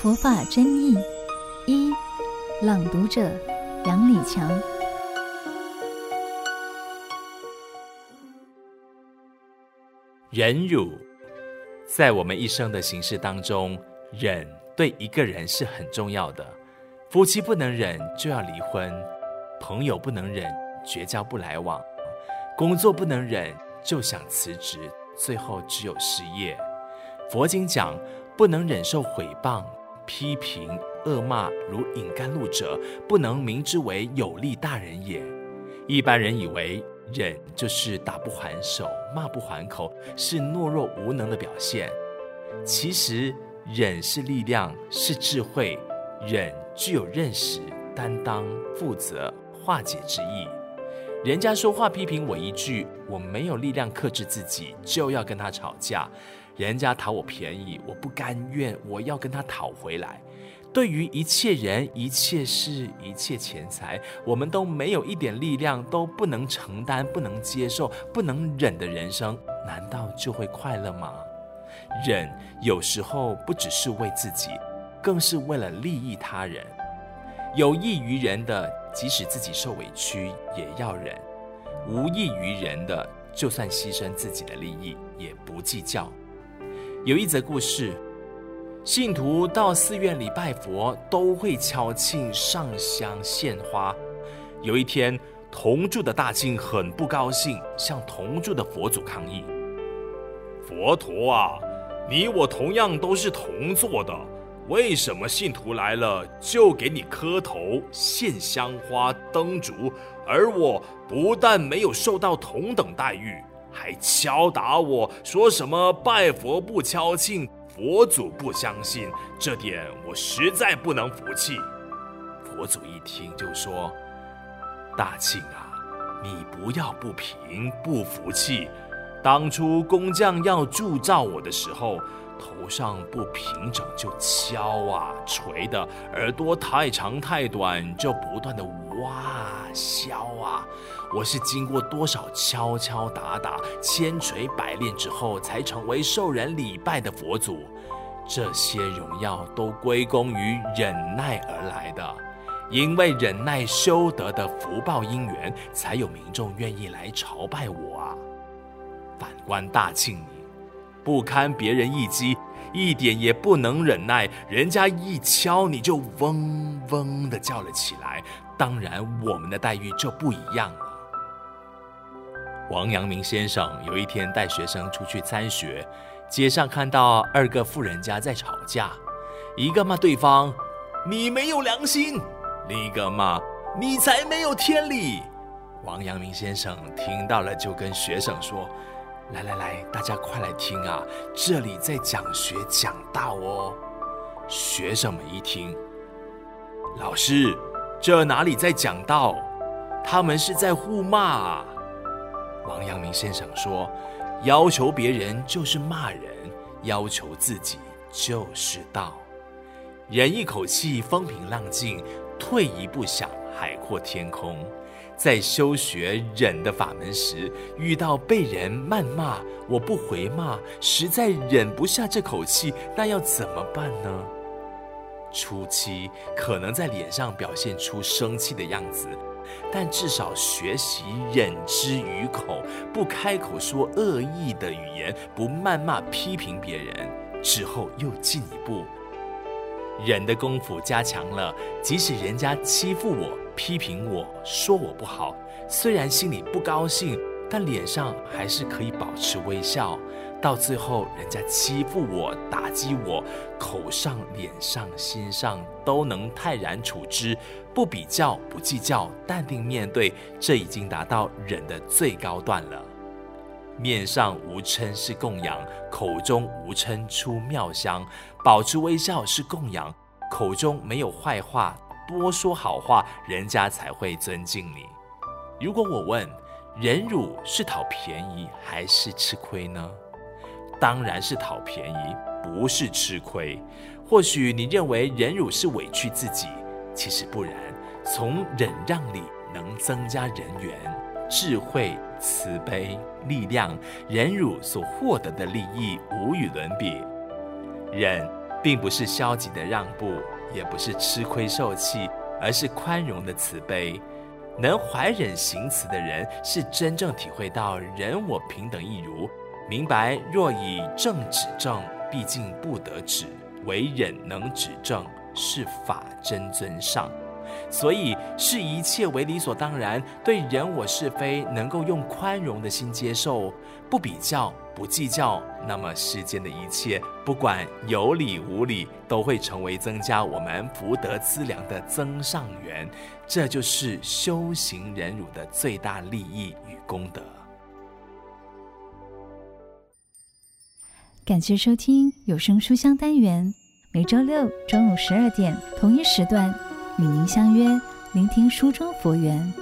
佛法真义一，朗读者杨礼强。忍辱，在我们一生的行事当中，忍对一个人是很重要的。夫妻不能忍就要离婚，朋友不能忍绝交不来往，工作不能忍就想辞职，最后只有失业。佛经讲，不能忍受毁谤。批评、恶骂如饮甘露者，不能名之为有利大人也。一般人以为忍就是打不还手、骂不还口，是懦弱无能的表现。其实忍是力量，是智慧。忍具有认识、担当、负责、化解之意。人家说话批评我一句，我没有力量克制自己，就要跟他吵架。人家讨我便宜，我不甘愿，我要跟他讨回来。对于一切人、一切事、一切钱财，我们都没有一点力量，都不能承担、不能接受、不能忍的人生，难道就会快乐吗？忍有时候不只是为自己，更是为了利益他人。有益于人的，即使自己受委屈，也要忍；无益于人的，就算牺牲自己的利益，也不计较。有一则故事，信徒到寺院里拜佛，都会敲磬、上香、献花。有一天，同住的大庆很不高兴，向同住的佛祖抗议：“佛陀啊，你我同样都是同坐的，为什么信徒来了就给你磕头、献香花、灯烛，而我不但没有受到同等待遇？”还敲打我说什么拜佛不敲磬，佛祖不相信，这点我实在不能服气。佛祖一听就说：“大庆啊，你不要不平不服气。当初工匠要铸造我的时候，头上不平整就敲啊锤的，耳朵太长太短就不断的挖削啊。”我是经过多少敲敲打打、千锤百炼之后，才成为受人礼拜的佛祖。这些荣耀都归功于忍耐而来的，因为忍耐修得的福报因缘，才有民众愿意来朝拜我啊。反观大庆你，不堪别人一击，一点也不能忍耐，人家一敲你就嗡嗡的叫了起来。当然，我们的待遇就不一样了。王阳明先生有一天带学生出去参学，街上看到二个富人家在吵架，一个骂对方“你没有良心”，另一个骂“你才没有天理”。王阳明先生听到了，就跟学生说：“来来来，大家快来听啊，这里在讲学讲道哦。”学生们一听，老师，这哪里在讲道？他们是在互骂。王阳明先生说：“要求别人就是骂人，要求自己就是道。忍一口气，风平浪静；退一步想，海阔天空。在修学忍的法门时，遇到被人谩骂，我不回骂，实在忍不下这口气，那要怎么办呢？初期可能在脸上表现出生气的样子。”但至少学习忍之于口，不开口说恶意的语言，不谩骂批评别人。之后又进一步，忍的功夫加强了，即使人家欺负我、批评我说我不好，虽然心里不高兴，但脸上还是可以保持微笑。到最后，人家欺负我、打击我，口上、脸上、心上都能泰然处之，不比较、不计较，淡定面对，这已经达到忍的最高段了。面上无嗔是供养，口中无嗔出妙香，保持微笑是供养，口中没有坏话，多说好话，人家才会尊敬你。如果我问，忍辱是讨便宜还是吃亏呢？当然是讨便宜，不是吃亏。或许你认为忍辱是委屈自己，其实不然。从忍让里能增加人缘、智慧、慈悲、力量。忍辱所获得的利益无与伦比。忍并不是消极的让步，也不是吃亏受气，而是宽容的慈悲。能怀忍行慈的人，是真正体会到人我平等一如，明白若以正指正，毕竟不得止；唯忍能指正，是法真尊上。所以视一切为理所当然，对人我是非能够用宽容的心接受，不比较，不计较，那么世间的一切，不管有理无理，都会成为增加我们福德资粮的增上缘。这就是修行忍辱的最大利益与功德。感谢收听有声书香单元，每周六中午十二点同一时段。与您相约，聆听书中佛缘。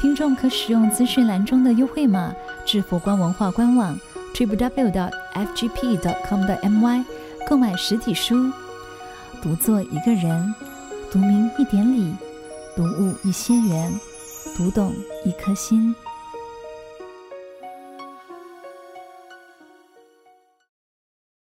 听众可使用资讯栏中的优惠码至佛光文化官网 www.fgp.com.my 购买实体书。读作一个人，读明一点理，读悟一些缘，读懂一颗心。